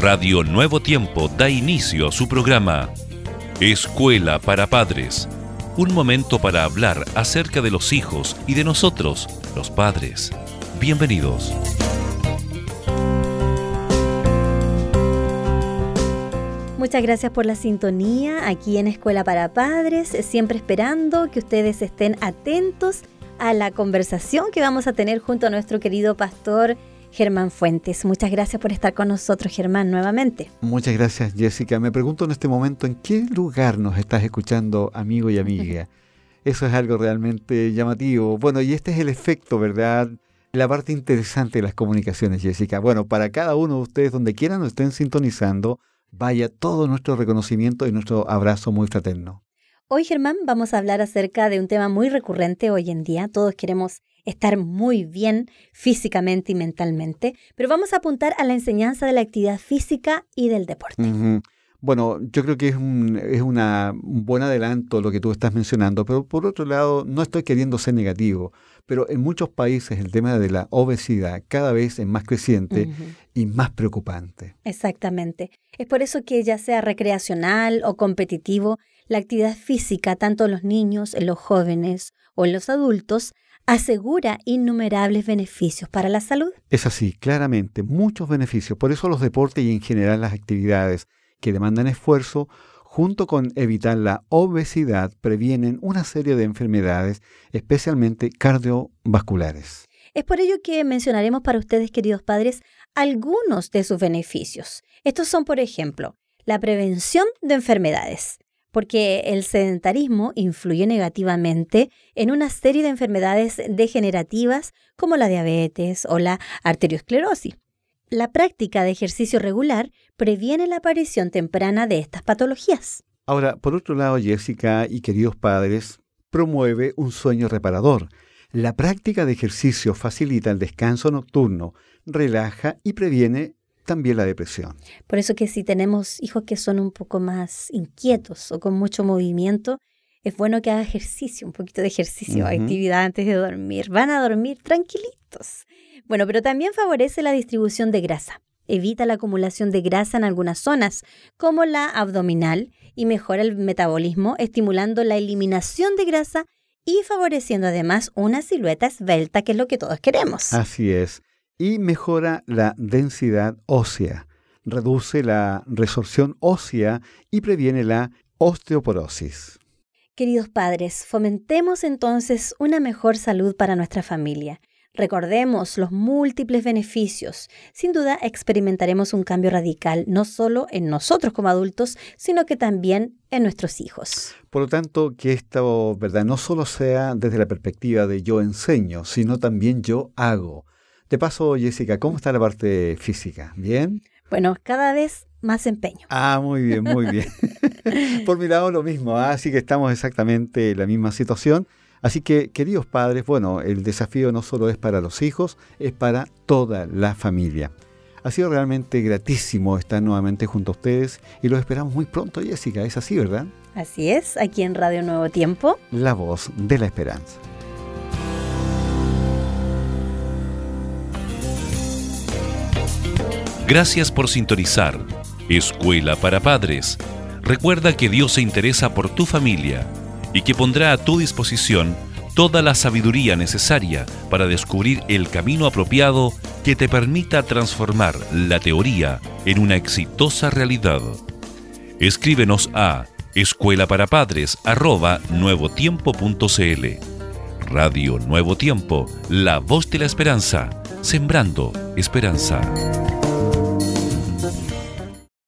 Radio Nuevo Tiempo da inicio a su programa Escuela para Padres. Un momento para hablar acerca de los hijos y de nosotros, los padres. Bienvenidos. Muchas gracias por la sintonía aquí en Escuela para Padres, siempre esperando que ustedes estén atentos a la conversación que vamos a tener junto a nuestro querido pastor Germán Fuentes. Muchas gracias por estar con nosotros, Germán, nuevamente. Muchas gracias, Jessica. Me pregunto en este momento en qué lugar nos estás escuchando, amigo y amiga. Eso es algo realmente llamativo. Bueno, y este es el efecto, ¿verdad? La parte interesante de las comunicaciones, Jessica. Bueno, para cada uno de ustedes, donde quieran nos estén sintonizando, vaya todo nuestro reconocimiento y nuestro abrazo muy fraterno. Hoy, Germán, vamos a hablar acerca de un tema muy recurrente hoy en día. Todos queremos estar muy bien físicamente y mentalmente, pero vamos a apuntar a la enseñanza de la actividad física y del deporte. Bueno, yo creo que es un, es una, un buen adelanto lo que tú estás mencionando, pero por otro lado, no estoy queriendo ser negativo, pero en muchos países el tema de la obesidad cada vez es más creciente y más preocupante. Exactamente. Es por eso que ya sea recreacional o competitivo, la actividad física, tanto en los niños, en los jóvenes o en los adultos, asegura innumerables beneficios para la salud. Es así, claramente, muchos beneficios. Por eso los deportes y en general las actividades que demandan esfuerzo, junto con evitar la obesidad, previenen una serie de enfermedades, especialmente cardiovasculares. Es por ello que mencionaremos para ustedes, queridos padres, algunos de sus beneficios. Estos son, por ejemplo, la prevención de enfermedades, porque el sedentarismo influye negativamente en una serie de enfermedades degenerativas como la diabetes o la arteriosclerosis. La práctica de ejercicio regular previene la aparición temprana de estas patologías. Ahora, por otro lado, Jessica y queridos padres, promueve un sueño reparador. La práctica de ejercicio facilita el descanso nocturno, relaja y previene también la depresión. Por eso que si tenemos hijos que son un poco más inquietos o con mucho movimiento, es bueno que haga ejercicio, un poquito de ejercicio, actividad antes de dormir. Van a dormir tranquilitos. Bueno, pero también favorece la distribución de grasa. Evita la acumulación de grasa en algunas zonas, como la abdominal, y mejora el metabolismo, estimulando la eliminación de grasa y favoreciendo además una silueta esbelta, que es lo que todos queremos. Así es. Y mejora la densidad ósea, reduce la resorción ósea y previene la osteoporosis. Queridos padres, fomentemos entonces una mejor salud para nuestra familia. Recordemos los múltiples beneficios. Sin duda experimentaremos un cambio radical, no solo en nosotros como adultos, sino que también en nuestros hijos. Por lo tanto, que esto ¿verdad? no solo sea desde la perspectiva de yo enseño, sino también yo hago. De paso, Jessica, ¿cómo está la parte física? ¿Bien? Bueno, cada vez más empeño. Ah, muy bien, muy bien. Por mi lado lo mismo, ¿ah? así que estamos exactamente en la misma situación. Así que, queridos padres, bueno, el desafío no solo es para los hijos, es para toda la familia. Ha sido realmente gratísimo estar nuevamente junto a ustedes y los esperamos muy pronto, Jessica. Es así, ¿verdad? Así es, aquí en Radio Nuevo Tiempo. La voz de la esperanza. Gracias por sintonizar. Escuela para Padres. Recuerda que Dios se interesa por tu familia y que pondrá a tu disposición toda la sabiduría necesaria para descubrir el camino apropiado que te permita transformar la teoría en una exitosa realidad. Escríbenos a escuela para padres nuevotiempo.cl. Radio Nuevo Tiempo, la voz de la esperanza, sembrando esperanza.